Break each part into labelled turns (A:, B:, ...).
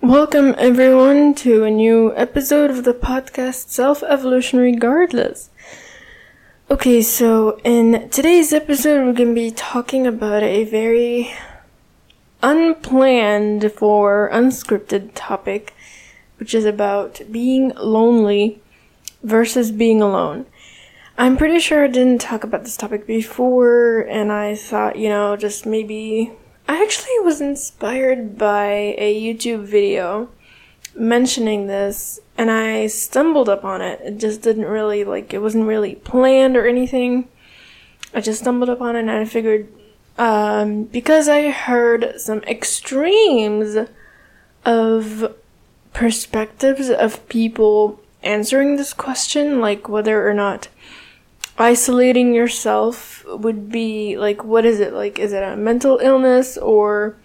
A: Welcome, everyone, to a new episode of the podcast Self Evolution Regardless. Okay, so in today's episode, we're going to be talking about a very unplanned for unscripted topic, which is about being lonely versus being alone. I'm pretty sure I didn't talk about this topic before, and I thought, you know, just maybe. I actually was inspired by a YouTube video mentioning this, and I stumbled upon it. It just didn't really, like, it wasn't really planned or anything. I just stumbled upon it, and I figured, um, because I heard some extremes of perspectives of people answering this question, like whether or not isolating yourself would be like what is it? Like is it a mental illness or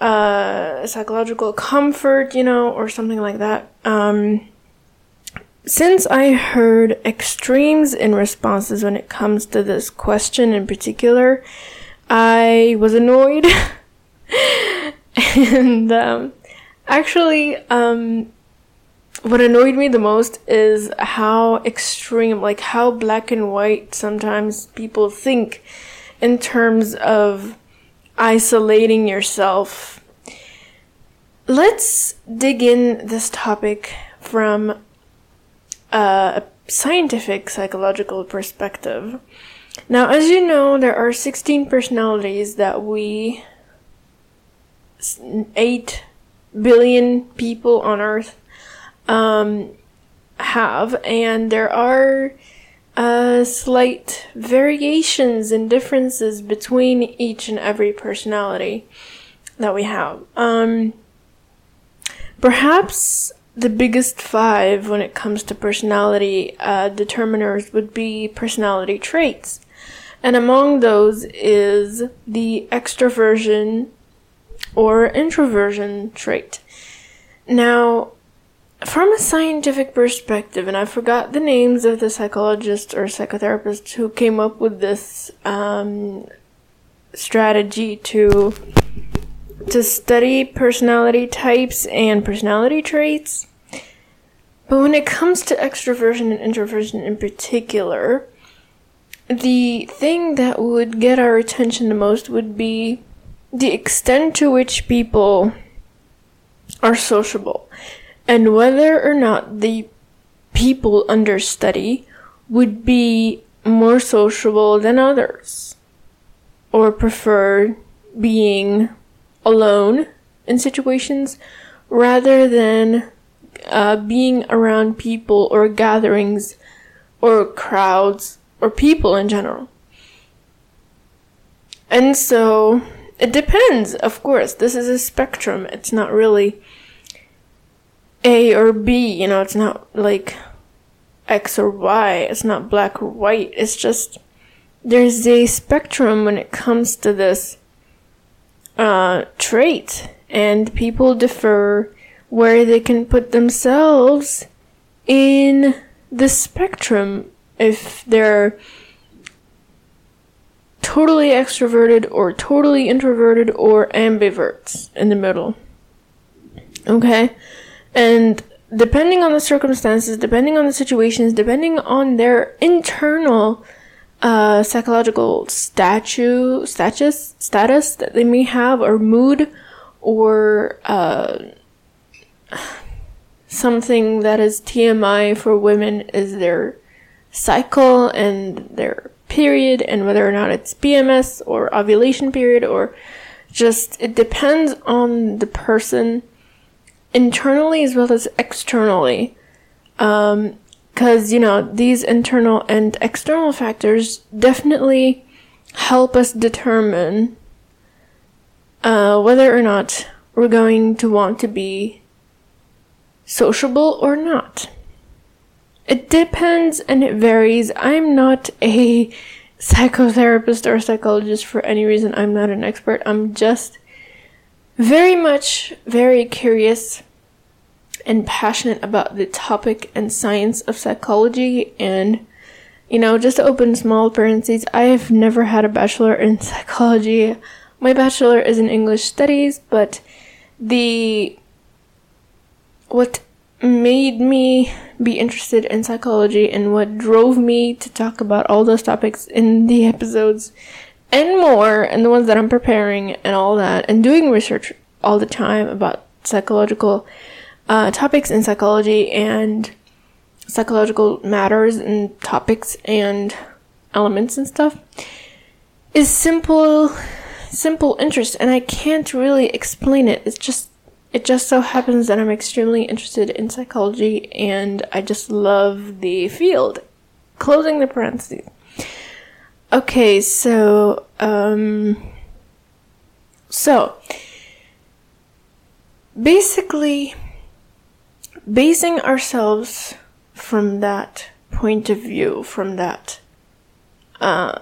A: uh, psychological comfort you know or something like that? Um, since i heard extremes in responses when it comes to this question in particular i was annoyed. And um, actually um, what annoyed me the most is how extreme, like how black and white sometimes people think in terms of isolating yourself. Let's dig in this topic from a scientific psychological perspective. Now, as you know, there are 16 personalities that we, 8 billion people on Earth, um, have, and there are uh, slight variations and differences between each and every personality that we have. Um, perhaps the biggest five when it comes to personality uh, determiners would be personality traits. And among those is the extroversion or introversion trait. Now, from a scientific perspective, and I forgot the names of the psychologists or psychotherapists who came up with this um, strategy to to study personality types and personality traits. But when it comes to extroversion and introversion in particular, the thing that would get our attention the most would be the extent to which people are sociable and whether or not the people under study would be more sociable than others or prefer being alone in situations rather than uh, being around people or gatherings or crowds or people in general. And so it depends, of course. This is a spectrum. It's not really a or B, you know, it's not like X or Y, it's not black or white, it's just there's a spectrum when it comes to this uh, trait, and people differ where they can put themselves in the spectrum if they're totally extroverted or totally introverted or ambiverts in the middle. Okay? And depending on the circumstances, depending on the situations, depending on their internal uh, psychological statue, status, status that they may have, or mood, or uh, something that is TMI for women is their cycle and their period, and whether or not it's PMS or ovulation period, or just it depends on the person internally as well as externally. Um, cause, you know, these internal and external factors definitely help us determine, uh, whether or not we're going to want to be sociable or not. It depends and it varies. I'm not a psychotherapist or psychologist for any reason. I'm not an expert. I'm just very much very curious and passionate about the topic and science of psychology and you know just to open small parentheses i have never had a bachelor in psychology. My bachelor is in english studies but the what made me be interested in psychology and what drove me to talk about all those topics in the episodes and more and the ones that I'm preparing and all that and doing research all the time about psychological uh, topics in psychology and psychological matters and topics and elements and stuff is simple simple interest and I can't really explain it. It's just it just so happens that I'm extremely interested in psychology and I just love the field. Closing the parentheses. Okay, so um so basically basing ourselves from that point of view, from that uh,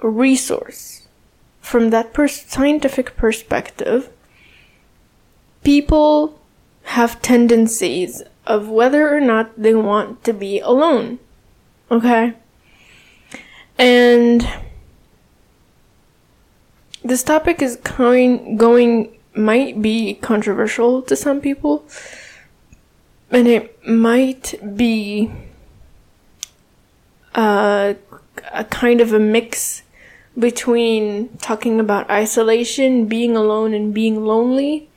A: resource, from that pers- scientific perspective, people have tendencies of whether or not they want to be alone. Okay? And this topic is going, going, might be controversial to some people, and it might be uh, a kind of a mix between talking about isolation, being alone, and being lonely.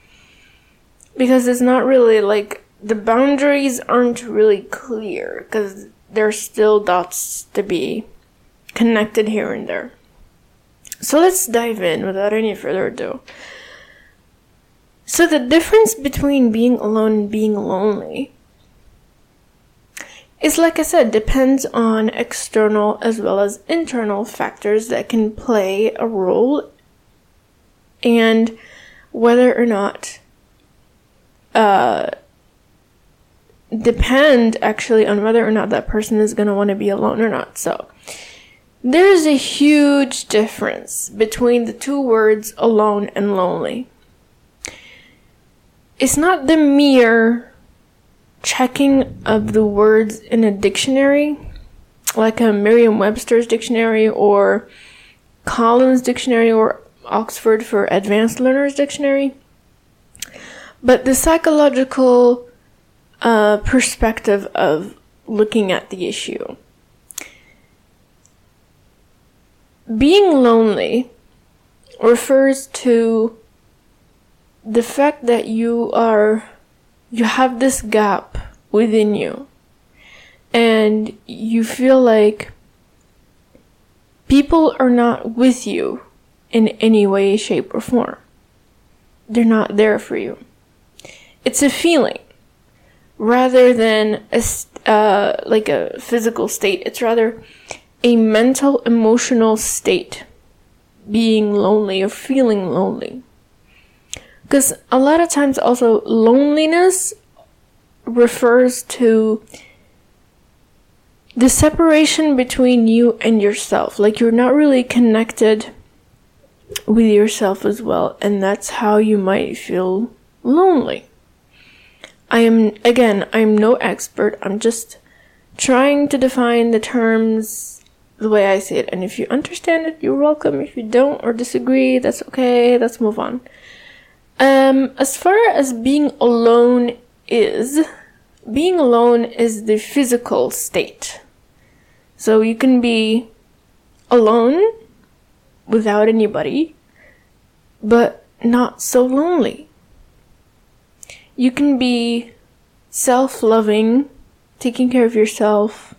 A: Because it's not really like the boundaries aren't really clear because there's still dots to be connected here and there. So let's dive in without any further ado. So the difference between being alone and being lonely is like I said, depends on external as well as internal factors that can play a role and whether or not uh, depend actually on whether or not that person is going to want to be alone or not. So there's a huge difference between the two words alone and lonely. It's not the mere checking of the words in a dictionary, like a Merriam Webster's dictionary or Collins dictionary or Oxford for Advanced Learners dictionary, but the psychological uh, perspective of looking at the issue. Being lonely refers to the fact that you are you have this gap within you and you feel like people are not with you in any way, shape, or form. They're not there for you. It's a feeling rather than a uh, like a physical state. It's rather a mental, emotional state. Being lonely or feeling lonely. Because a lot of times also loneliness refers to the separation between you and yourself. Like you're not really connected with yourself as well, and that's how you might feel lonely. I am, again, I'm no expert. I'm just trying to define the terms the way I see it. And if you understand it, you're welcome. If you don't or disagree, that's okay. Let's move on. Um, as far as being alone is, being alone is the physical state. So you can be alone without anybody, but not so lonely. You can be self loving, taking care of yourself,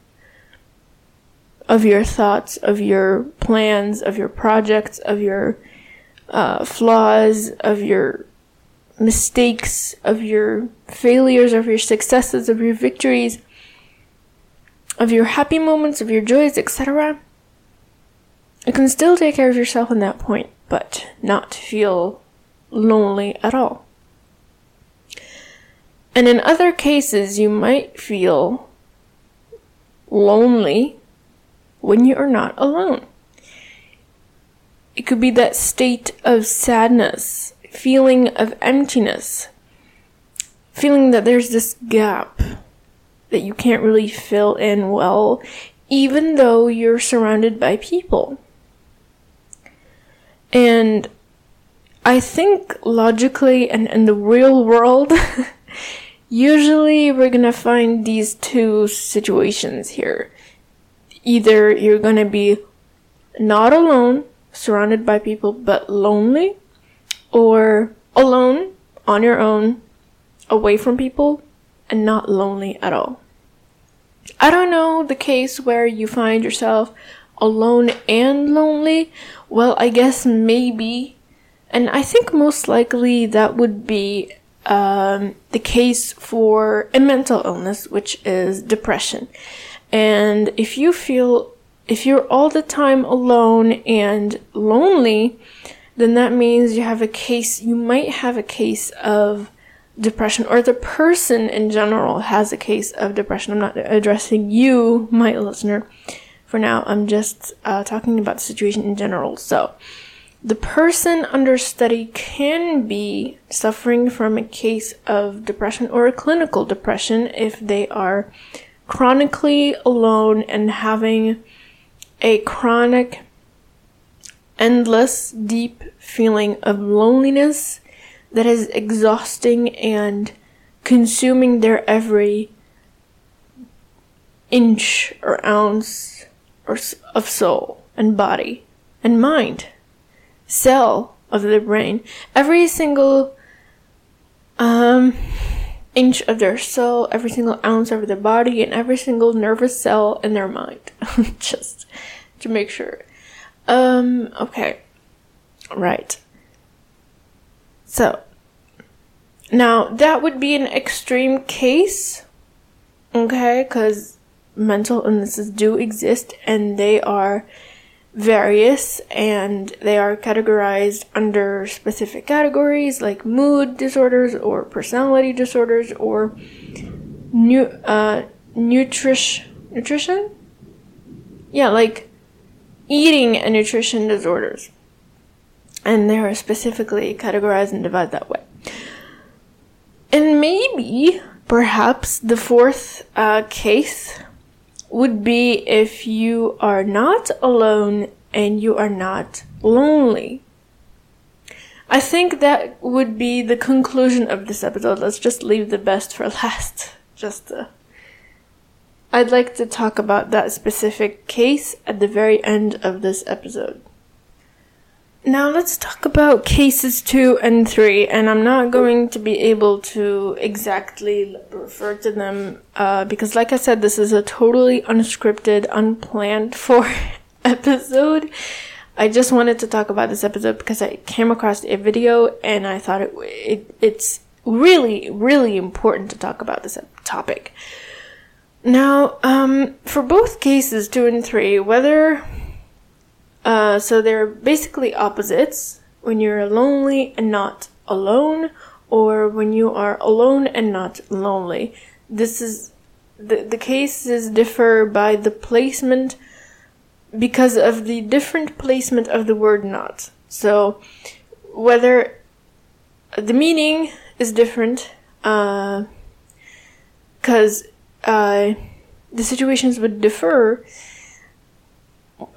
A: of your thoughts, of your plans, of your projects, of your uh, flaws, of your mistakes, of your failures, of your successes, of your victories, of your happy moments, of your joys, etc. You can still take care of yourself in that point, but not feel lonely at all. And in other cases, you might feel lonely when you are not alone. It could be that state of sadness feeling of emptiness, feeling that there's this gap that you can't really fill in well, even though you're surrounded by people. And I think logically and in the real world, Usually, we're gonna find these two situations here. Either you're gonna be not alone, surrounded by people, but lonely, or alone, on your own, away from people, and not lonely at all. I don't know the case where you find yourself alone and lonely. Well, I guess maybe. And I think most likely that would be um, the case for a mental illness, which is depression. And if you feel, if you're all the time alone and lonely, then that means you have a case, you might have a case of depression, or the person in general has a case of depression. I'm not addressing you, my listener. For now, I'm just uh, talking about the situation in general. So, the person under study can be suffering from a case of depression or a clinical depression if they are chronically alone and having a chronic, endless, deep feeling of loneliness that is exhausting and consuming their every inch or ounce or of soul and body and mind. Cell of the brain. Every single um inch of their soul every single ounce of their body and every single nervous cell in their mind. Just to make sure. Um okay. Right. So, now that would be an extreme case, okay, because mental illnesses do exist and they are various and they are categorized under specific categories like mood disorders or personality disorders or new uh nutrition nutrition yeah like eating and nutrition disorders and they are specifically categorized and divided that way. And maybe, perhaps, the fourth uh, case would be if you are not alone and you are not lonely. I think that would be the conclusion of this episode. Let's just leave the best for last. Just uh, I'd like to talk about that specific case at the very end of this episode. Now let's talk about cases two and three, and I'm not going to be able to exactly refer to them uh, because, like I said, this is a totally unscripted, unplanned for episode. I just wanted to talk about this episode because I came across a video and I thought it, it it's really, really important to talk about this topic. Now, um, for both cases two and three, whether uh, so they're basically opposites when you're lonely and not alone, or when you are alone and not lonely. This is the, the cases differ by the placement because of the different placement of the word not. So whether the meaning is different, because uh, uh, the situations would differ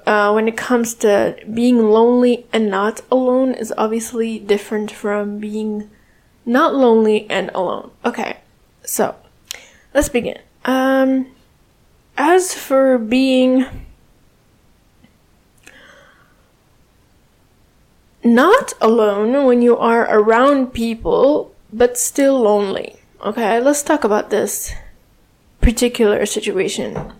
A: uh, when it comes to being lonely and not alone is obviously different from being not lonely and alone. Okay, so let's begin. Um, as for being not alone when you are around people but still lonely. Okay, let's talk about this particular situation.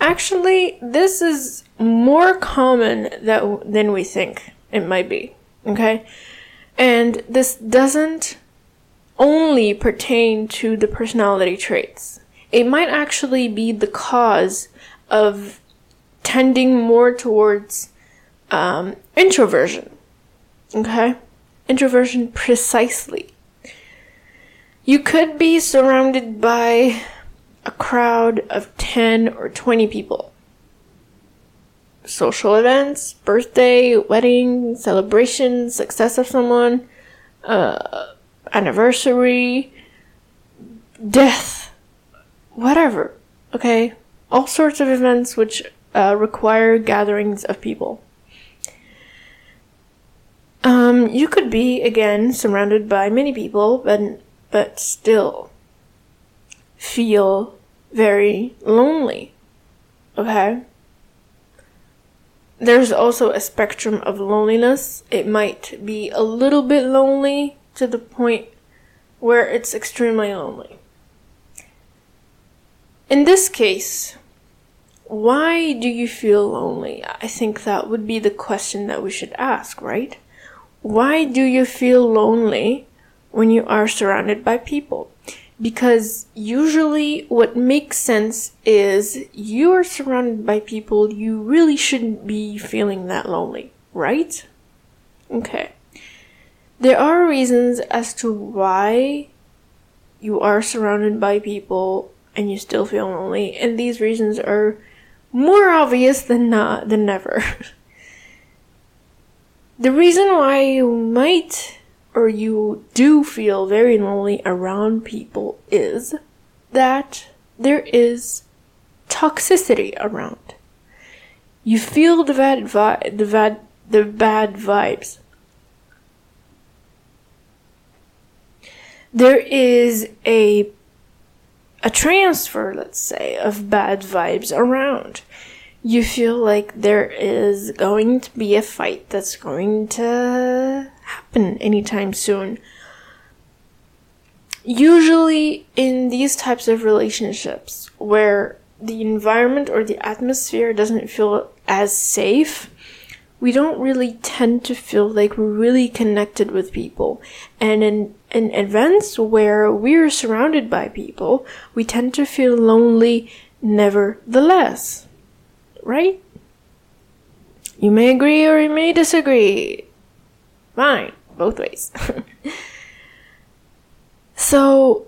A: Actually, this is more common that, than we think it might be. Okay? And this doesn't only pertain to the personality traits. It might actually be the cause of tending more towards um, introversion. Okay? Introversion precisely. You could be surrounded by a crowd of 10 or 20 people. Social events, birthday, wedding, celebration, success of someone, uh, anniversary, death, whatever. Okay? All sorts of events which uh, require gatherings of people. Um, you could be, again, surrounded by many people, but, but still feel very lonely. Okay? There's also a spectrum of loneliness. It might be a little bit lonely to the point where it's extremely lonely. In this case, why do you feel lonely? I think that would be the question that we should ask, right? Why do you feel lonely when you are surrounded by people? Because usually what makes sense is you are surrounded by people you really shouldn't be feeling that lonely, right? Okay. There are reasons as to why you are surrounded by people and you still feel lonely, and these reasons are more obvious than not than never. the reason why you might or you do feel very lonely around people is that there is toxicity around. You feel the bad vi- the bad the bad vibes. There is a a transfer, let's say, of bad vibes around. You feel like there is going to be a fight that's going to happen anytime soon. Usually, in these types of relationships where the environment or the atmosphere doesn't feel as safe, we don't really tend to feel like we're really connected with people. And in, in events where we're surrounded by people, we tend to feel lonely nevertheless. Right? You may agree or you may disagree. Fine, both ways. so,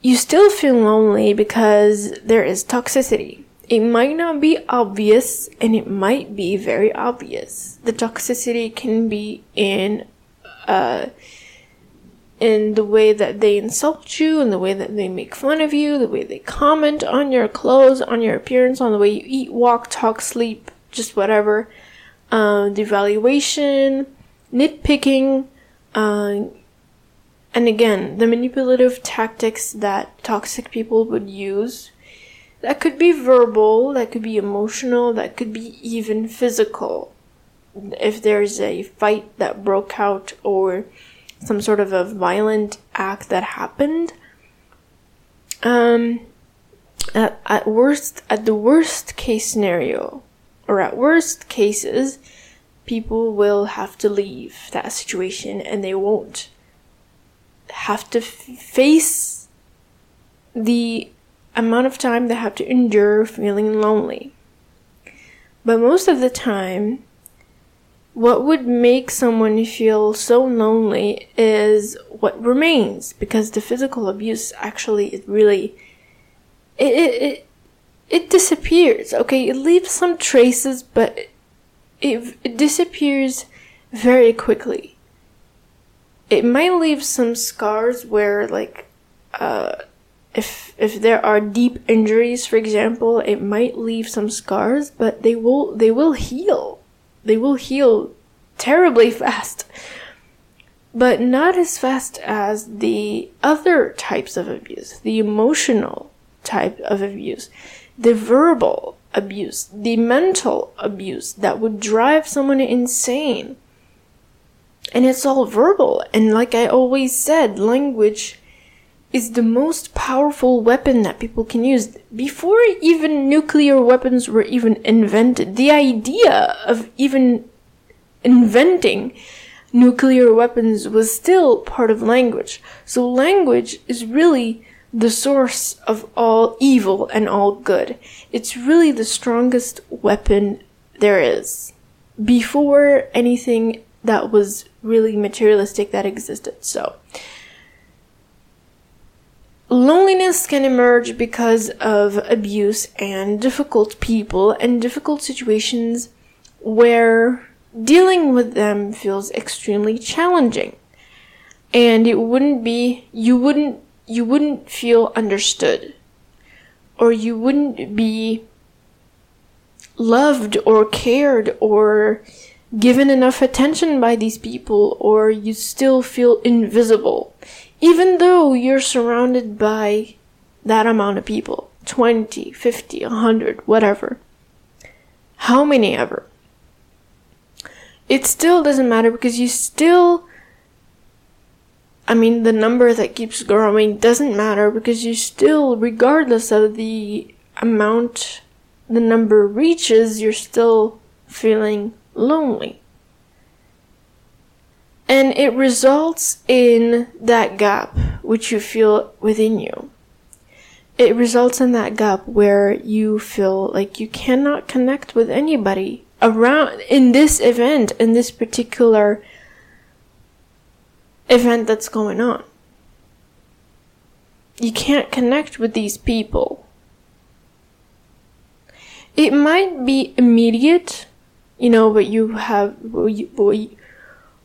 A: you still feel lonely because there is toxicity it might not be obvious and it might be very obvious. The toxicity can be in uh, in the way that they insult you, in the way that they make fun of you, the way they comment on your clothes, on your appearance, on the way you eat, walk, talk, sleep, just whatever. Uh, devaluation, nitpicking, uh, and again, the manipulative tactics that toxic people would use that could be verbal, that could be emotional, that could be even physical. If there's a fight that broke out or some sort of a violent act that happened, um, at, at worst, at the worst case scenario, or at worst cases, people will have to leave that situation and they won't have to f- face the amount of time they have to endure feeling lonely. But most of the time, what would make someone feel so lonely is what remains because the physical abuse actually is really it, it, it, it disappears okay it leaves some traces but it, it disappears very quickly. It might leave some scars where like uh if if there are deep injuries for example it might leave some scars but they will they will heal. They will heal terribly fast. But not as fast as the other types of abuse the emotional type of abuse the verbal abuse the mental abuse that would drive someone insane and it's all verbal and like i always said language is the most powerful weapon that people can use. Before even nuclear weapons were even invented, the idea of even inventing nuclear weapons was still part of language. So language is really the source of all evil and all good. It's really the strongest weapon there is. Before anything that was really materialistic that existed. So, Loneliness can emerge because of abuse and difficult people and difficult situations where dealing with them feels extremely challenging. And it wouldn't be, you wouldn't, you wouldn't feel understood. Or you wouldn't be loved or cared or given enough attention by these people or you still feel invisible even though you're surrounded by that amount of people 20, 50, 100, whatever. How many ever. It still doesn't matter because you still. I mean, the number that keeps growing doesn't matter because you still, regardless of the amount the number reaches, you're still feeling lonely. And it results in that gap which you feel within you. It results in that gap where you feel like you cannot connect with anybody around in this event, in this particular event that's going on. You can't connect with these people. It might be immediate, you know, but you have, what what you,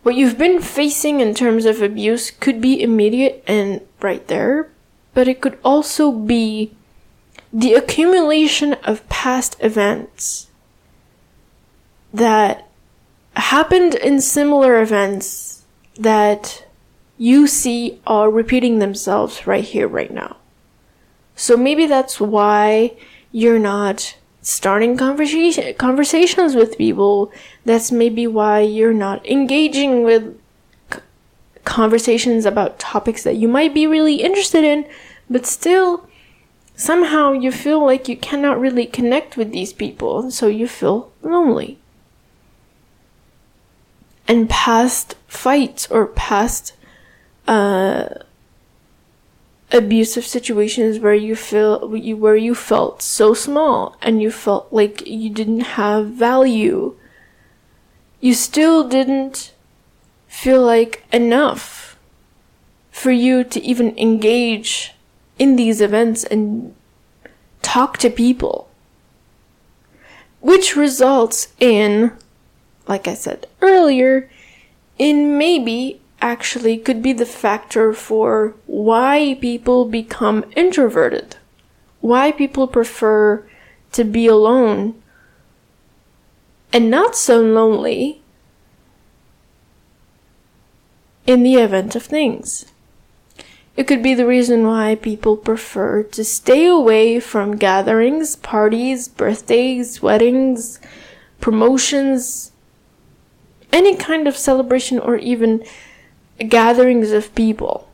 A: what you've been facing in terms of abuse could be immediate and right there, but it could also be the accumulation of past events that happened in similar events that you see are repeating themselves right here, right now. So maybe that's why you're not starting conversation conversations with people. That's maybe why you're not engaging with conversations about topics that you might be really interested in, but still somehow you feel like you cannot really connect with these people, so you feel lonely. And past fights or past uh, abusive situations where you feel where you felt so small and you felt like you didn't have value you still didn't feel like enough for you to even engage in these events and talk to people which results in like i said earlier in maybe actually could be the factor for why people become introverted, why people prefer to be alone and not so lonely in the event of things. It could be the reason why people prefer to stay away from gatherings, parties, birthdays, weddings, promotions, any kind of celebration or even gatherings of people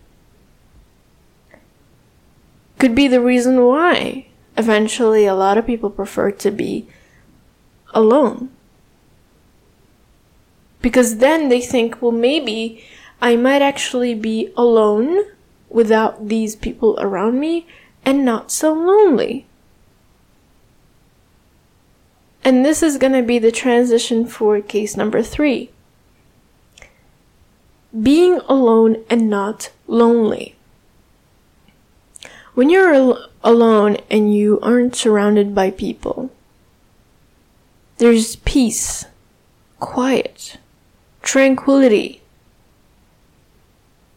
A: could be the reason why eventually a lot of people prefer to be alone. Because then they think, well, maybe I might actually be alone without these people around me and not so lonely. And this is going to be the transition for case number three being alone and not lonely. When you're al- alone and you aren't surrounded by people, there's peace, quiet, tranquility,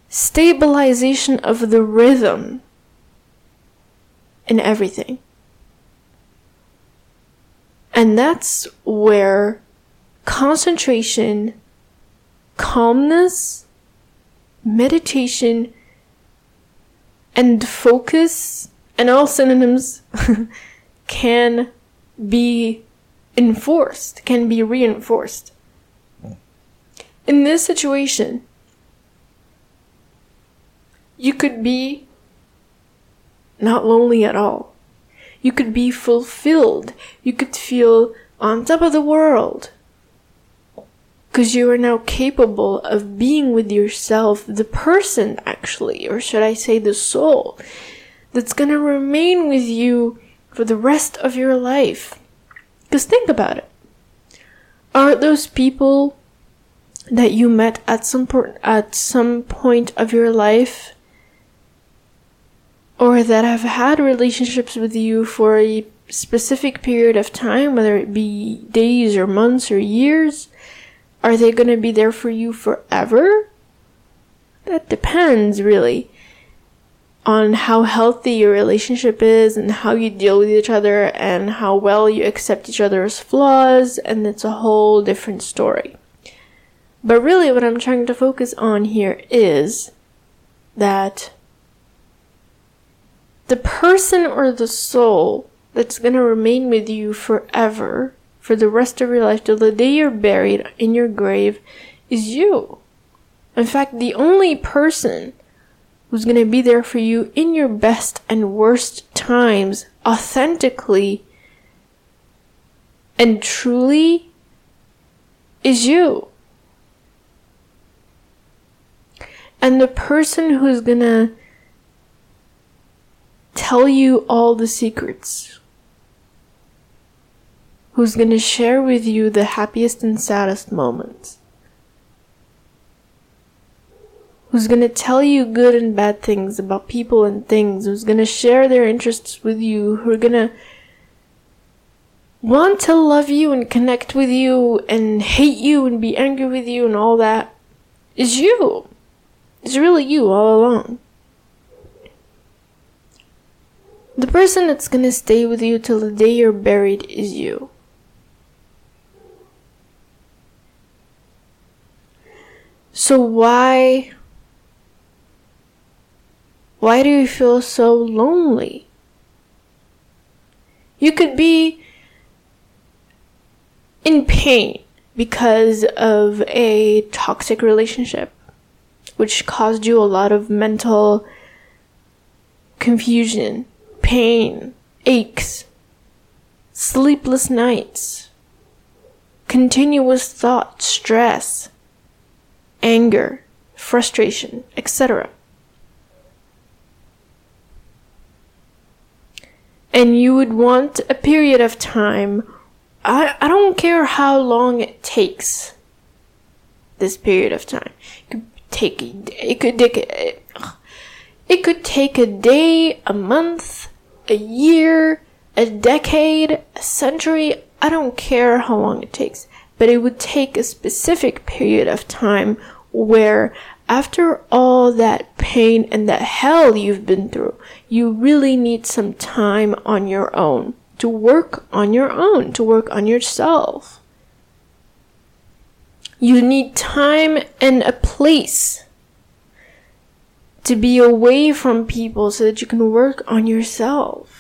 A: stabilization of the rhythm in everything. And that's where concentration, calmness, meditation and focus and all synonyms can be enforced, can be reinforced. In this situation, you could be not lonely at all. You could be fulfilled. You could feel on top of the world because you are now capable of being with yourself, the person actually, or should I say the soul, that's gonna remain with you for the rest of your life. Because think about it. Are those people that you met at some point at some point of your life or that have had relationships with you for a specific period of time, whether it be days or months or years, are they going to be there for you forever? That depends, really, on how healthy your relationship is and how you deal with each other and how well you accept each other's flaws, and it's a whole different story. But really, what I'm trying to focus on here is that the person or the soul that's going to remain with you forever, for the rest of your life, till the day you're buried in your grave, is you. In fact, the only person who's going to be there for you in your best and worst times, authentically and truly, is you. And the person who's going to tell you all the secrets, who's going to share with you the happiest and saddest moments, who's going to tell you good and bad things about people and things, who's going to share their interests with you, who are going to want to love you and connect with you and hate you and be angry with you and all that is you. It's really you all along. The person that's gonna stay with you till the day you're buried is you. So why why do you feel so lonely? You could be in pain because of a toxic relationship which caused you a lot of mental confusion pain, aches, sleepless nights, continuous thought, stress, anger, frustration, etc. And you would want a period of time. I, I don't care how long it takes. This period of time. It could take, it could take, it could take a day, a month, a year, a decade, a century, I don't care how long it takes, but it would take a specific period of time where after all that pain and that hell you've been through, you really need some time on your own to work on your own, to work on yourself. You need time and a place to be away from people so that you can work on yourself.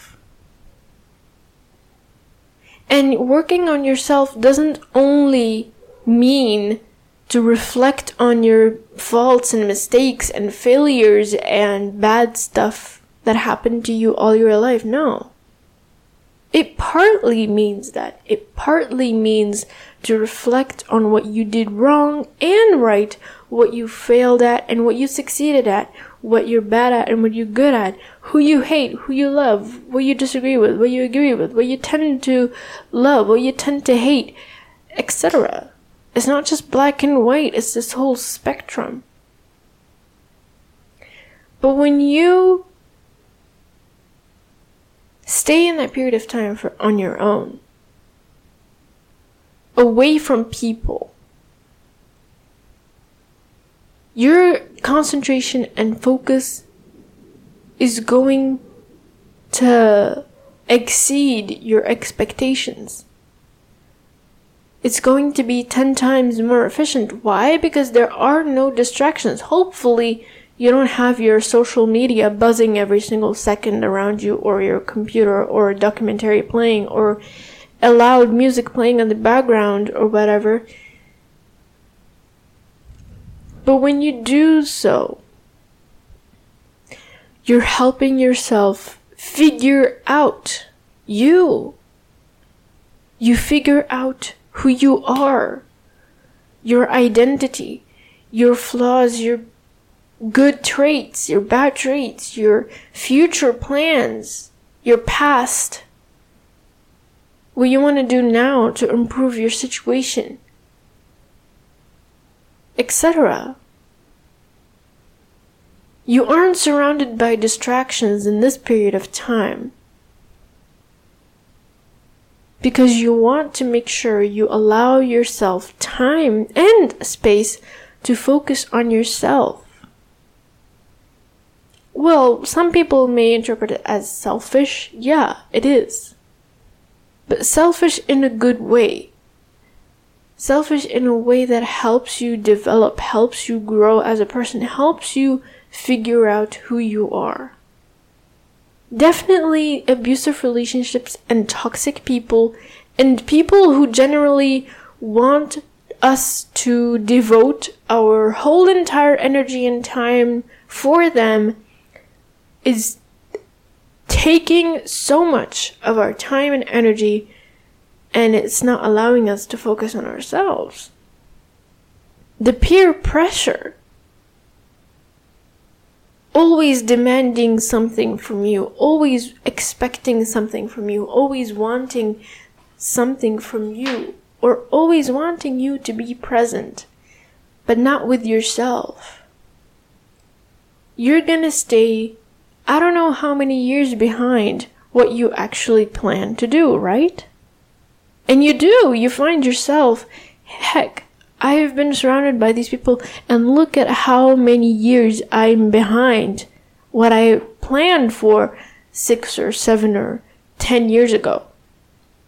A: And working on yourself doesn't only mean to reflect on your faults and mistakes and failures and bad stuff that happened to you all your life. No. It partly means that. It partly means to reflect on what you did wrong and right, what you failed at and what you succeeded at, what you're bad at and what you're good at, who you hate, who you love, what you disagree with, what you agree with, what you tend to love, what you tend to hate, etc. It's not just black and white, it's this whole spectrum. But when you stay in that period of time for on your own, away from people, your concentration and focus is going to exceed your expectations. It's going to be 10 times more efficient. Why? Because there are no distractions. Hopefully, you don't have your social media buzzing every single second around you, or your computer, or a documentary playing, or a loud music playing in the background, or whatever. But when you do so, you're helping yourself figure out you. You figure out who you are, your identity, your flaws, your good traits, your bad traits, your future plans, your past, what you want to do now to improve your situation etc. You aren't surrounded by distractions in this period of time because you want to make sure you allow yourself time and space to focus on yourself. Well, some people may interpret it as selfish. Yeah, it is. But selfish in a good way selfish in a way that helps you develop, helps you grow as a person, helps you figure out who you are. definitely abusive relationships and toxic people and people who generally want us to devote our whole entire energy and time for them is taking so much of our time and energy and it's not allowing us to focus on ourselves. The peer pressure always demanding something from you, always expecting something from you, always wanting something from you, or always wanting you to be present, but not with yourself. You're gonna stay, I don't know how many years behind what you actually plan to do, right? And you do, you find yourself, heck, I have been surrounded by these people and look at how many years I'm behind what I planned for six or seven or ten years ago.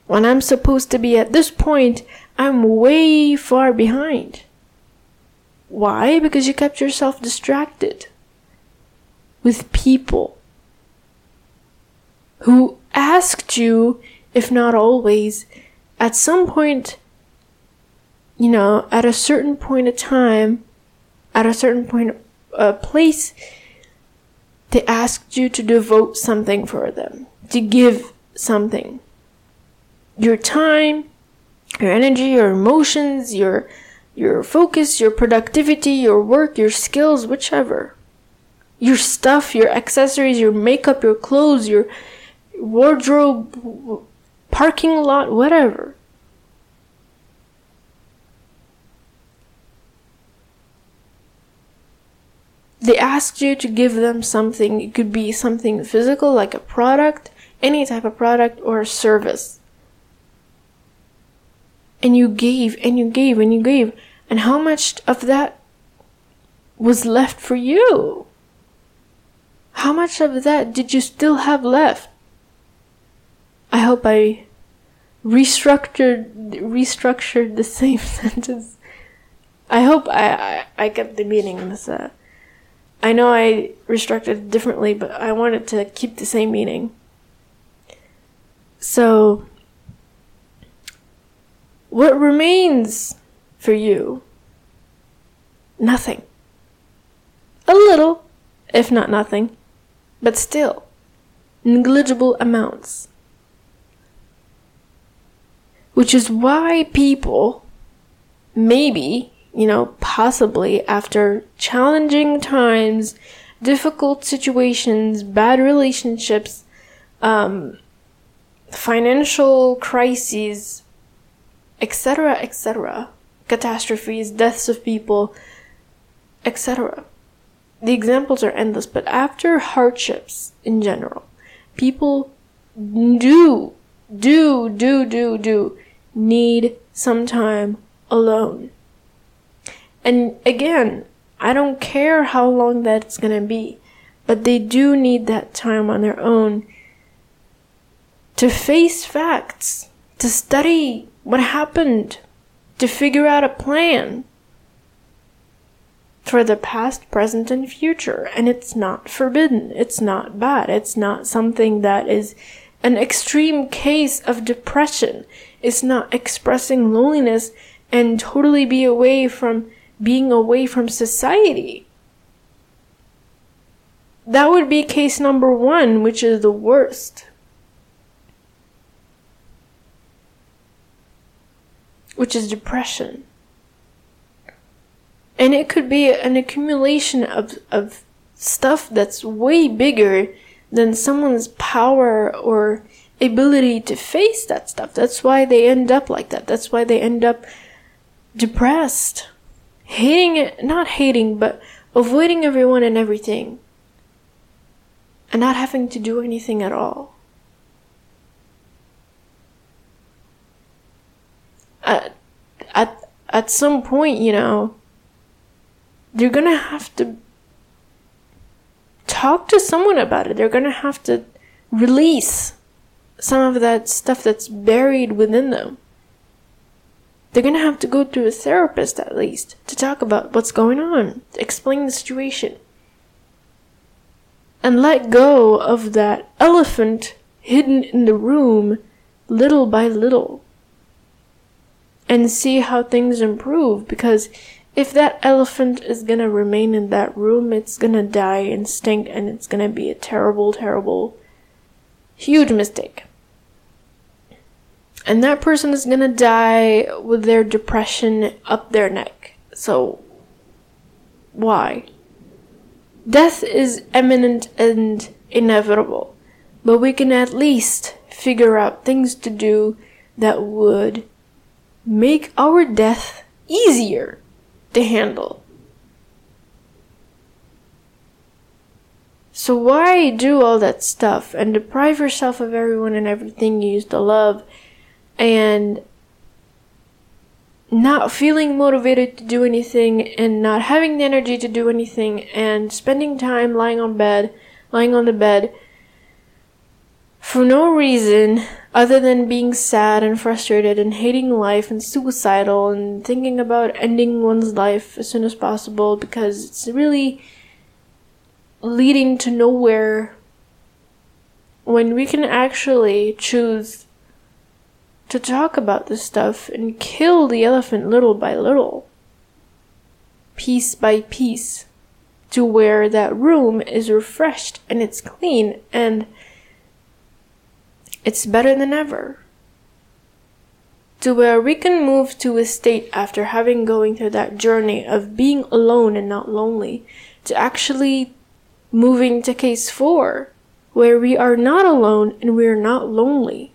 A: When I'm supposed to be at this point, I'm way far behind. Why? Because you kept yourself distracted with people who asked you, if not always, at some point you know, at a certain point of time, at a certain point uh, place, they asked you to devote something for them, to give something. Your time, your energy, your emotions, your your focus, your productivity, your work, your skills, whichever. Your stuff, your accessories, your makeup, your clothes, your wardrobe, parking lot, whatever. they asked you to give them something. It could be something physical, like a product, any type of product, or service. And you gave, and you gave, and you gave. And how much of that was left for you? How much of that did you still have left? I hope I restructured restructured the same sentence. I hope I I, I kept the meaning in this. Uh, I know I restructured differently, but I wanted to keep the same meaning. So, what remains for you? Nothing. A little, if not nothing, but still, negligible amounts. Which is why people, maybe, you know, possibly after challenging times, difficult situations, bad relationships, um, financial crises, etc., etc., catastrophes, deaths of people, etc. The examples are endless, but after hardships in general, people do, do, do, do, do need some time alone. And again, I don't care how long that's gonna be, but they do need that time on their own to face facts, to study what happened, to figure out a plan for the past, present, and future. And it's not forbidden. It's not bad. It's not something that is an extreme case of depression. It's not expressing loneliness and totally be away from being away from society. That would be case number one, which is the worst. Which is depression. And it could be an accumulation of, of stuff that's way bigger than someone's power or ability to face that stuff. That's why they end up like that. That's why they end up depressed hating it, not hating, but avoiding everyone and everything. And not having to do anything at all. At, at, at some point, you know, they're gonna have to talk to someone about it. They're gonna have to release some of that stuff that's buried within them they're gonna have to go to a therapist at least to talk about what's going on, explain the situation. and let go of that elephant hidden in the room little by little and see how things improve because if that elephant is gonna remain in that room, it's gonna die and stink and it's gonna be a terrible, terrible, huge mistake. And that person is gonna die with their depression up their neck. So, why? Death is imminent and inevitable, but we can at least figure out things to do that would make our death easier to handle. So why do all that stuff and deprive yourself of everyone and everything you used to love and not feeling motivated to do anything and not having the energy to do anything and spending time lying on bed, lying on the bed for no reason other than being sad and frustrated and hating life and suicidal and thinking about ending one's life as soon as possible because it's really leading to nowhere when we can actually choose to talk about this stuff and kill the elephant little by little, piece by piece, to where that room is refreshed and it's clean and it's better than ever. To where we can move to a state after having going through that journey of being alone and not lonely, to actually moving to case four, where we are not alone and we are not lonely.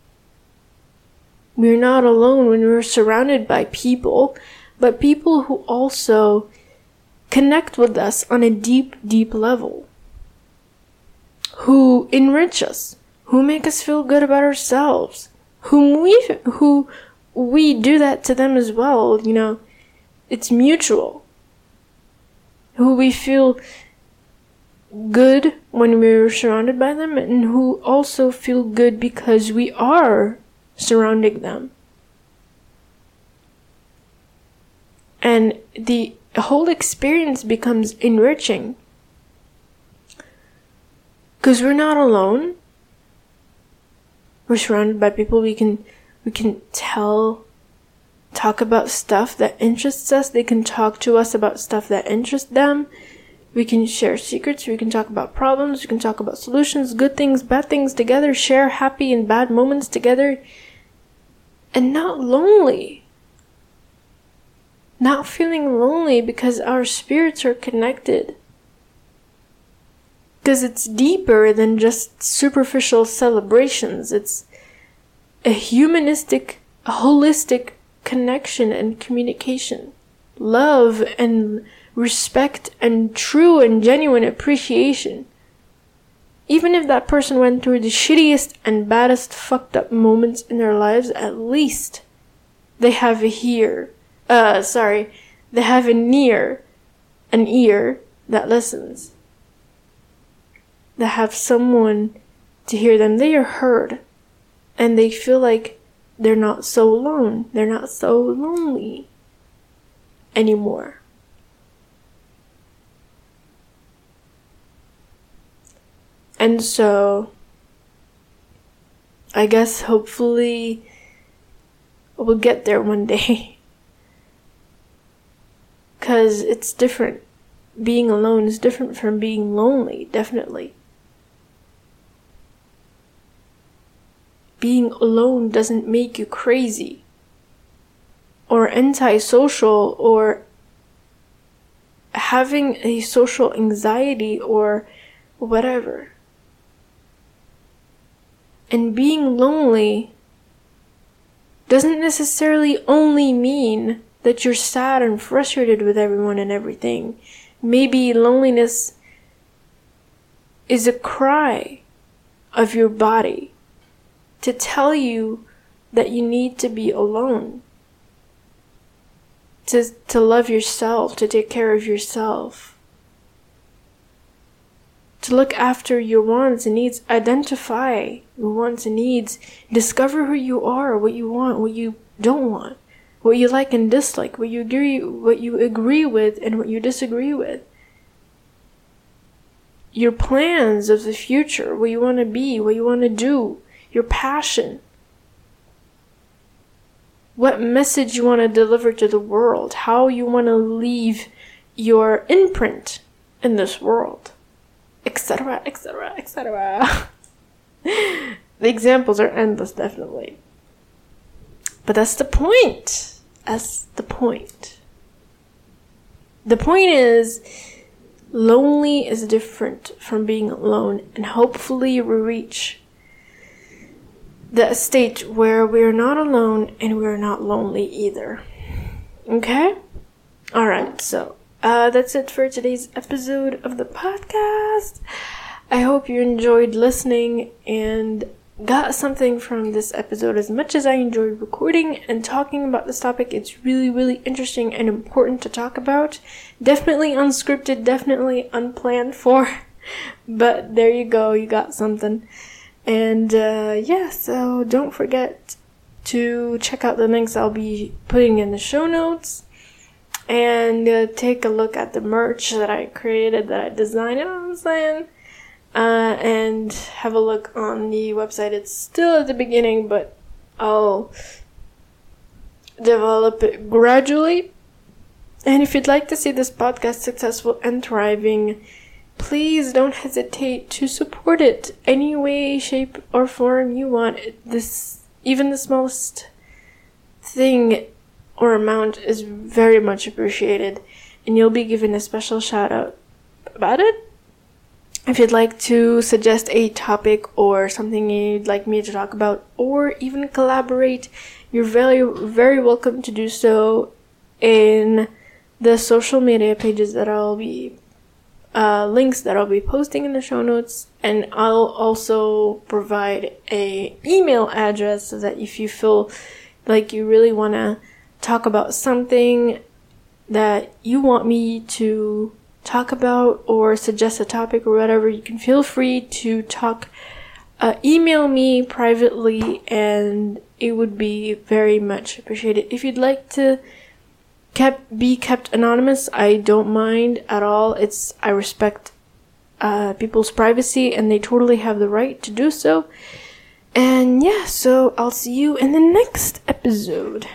A: We're not alone when we're surrounded by people, but people who also connect with us on a deep, deep level, who enrich us, who make us feel good about ourselves, whom we, who we do that to them as well, you know, it's mutual. Who we feel good when we're surrounded by them and who also feel good because we are surrounding them. And the whole experience becomes enriching. Because we're not alone. We're surrounded by people we can we can tell talk about stuff that interests us. They can talk to us about stuff that interests them. We can share secrets, we can talk about problems, we can talk about solutions, good things, bad things together, share happy and bad moments together and not lonely. Not feeling lonely because our spirits are connected. Because it's deeper than just superficial celebrations. It's a humanistic, a holistic connection and communication. Love and respect and true and genuine appreciation even if that person went through the shittiest and baddest fucked up moments in their lives, at least they have a ear. Uh, sorry, they have an ear, an ear that listens. They have someone to hear them. They are heard, and they feel like they're not so alone. They're not so lonely anymore. And so, I guess hopefully we'll get there one day. Because it's different. Being alone is different from being lonely, definitely. Being alone doesn't make you crazy or antisocial or having a social anxiety or whatever. And being lonely doesn't necessarily only mean that you're sad and frustrated with everyone and everything. Maybe loneliness is a cry of your body to tell you that you need to be alone. To, to love yourself, to take care of yourself to look after your wants and needs, identify your wants and needs, discover who you are, what you want, what you don't want, what you like and dislike, what you agree, what you agree with and what you disagree with. your plans of the future, what you want to be, what you want to do, your passion. What message you want to deliver to the world, how you want to leave your imprint in this world, etc., etc., etc. The examples are endless, definitely. But that's the point. That's the point. The point is, lonely is different from being alone, and hopefully we reach the state where we're not alone and we're not lonely either. Okay? Alright, so uh, that's it for today's episode of the podcast. I hope you enjoyed listening and got something from this episode as much as I enjoyed recording and talking about this topic. It's really, really interesting and important to talk about. Definitely unscripted, definitely unplanned for, but there you go, you got something. And uh, yeah, so don't forget to check out the links I'll be putting in the show notes and uh, take a look at the merch that I created, that I designed. You know what I'm saying? uh, and have a look on the website. It's still at the beginning, but I'll develop it gradually. And if you'd like to see this podcast successful and thriving, please don't hesitate to support it any way, shape, or form you want. This, even the smallest thing or amount is very much appreciated, and you'll be given a special shout out about it if you'd like to suggest a topic or something you'd like me to talk about or even collaborate, you're very, very welcome to do so in the social media pages that I'll be, uh, links that I'll be posting in the show notes. And I'll also provide a email address so that if you feel like you really want to talk about something that you want me to talk about or suggest a topic or whatever, you can feel free to talk, uh, email me privately and it would be very much appreciated. If you'd like to kept, be kept anonymous, I don't mind at all. It's, I respect, uh, people's privacy and they totally have the right to do so. And yeah, so I'll see you in the next episode.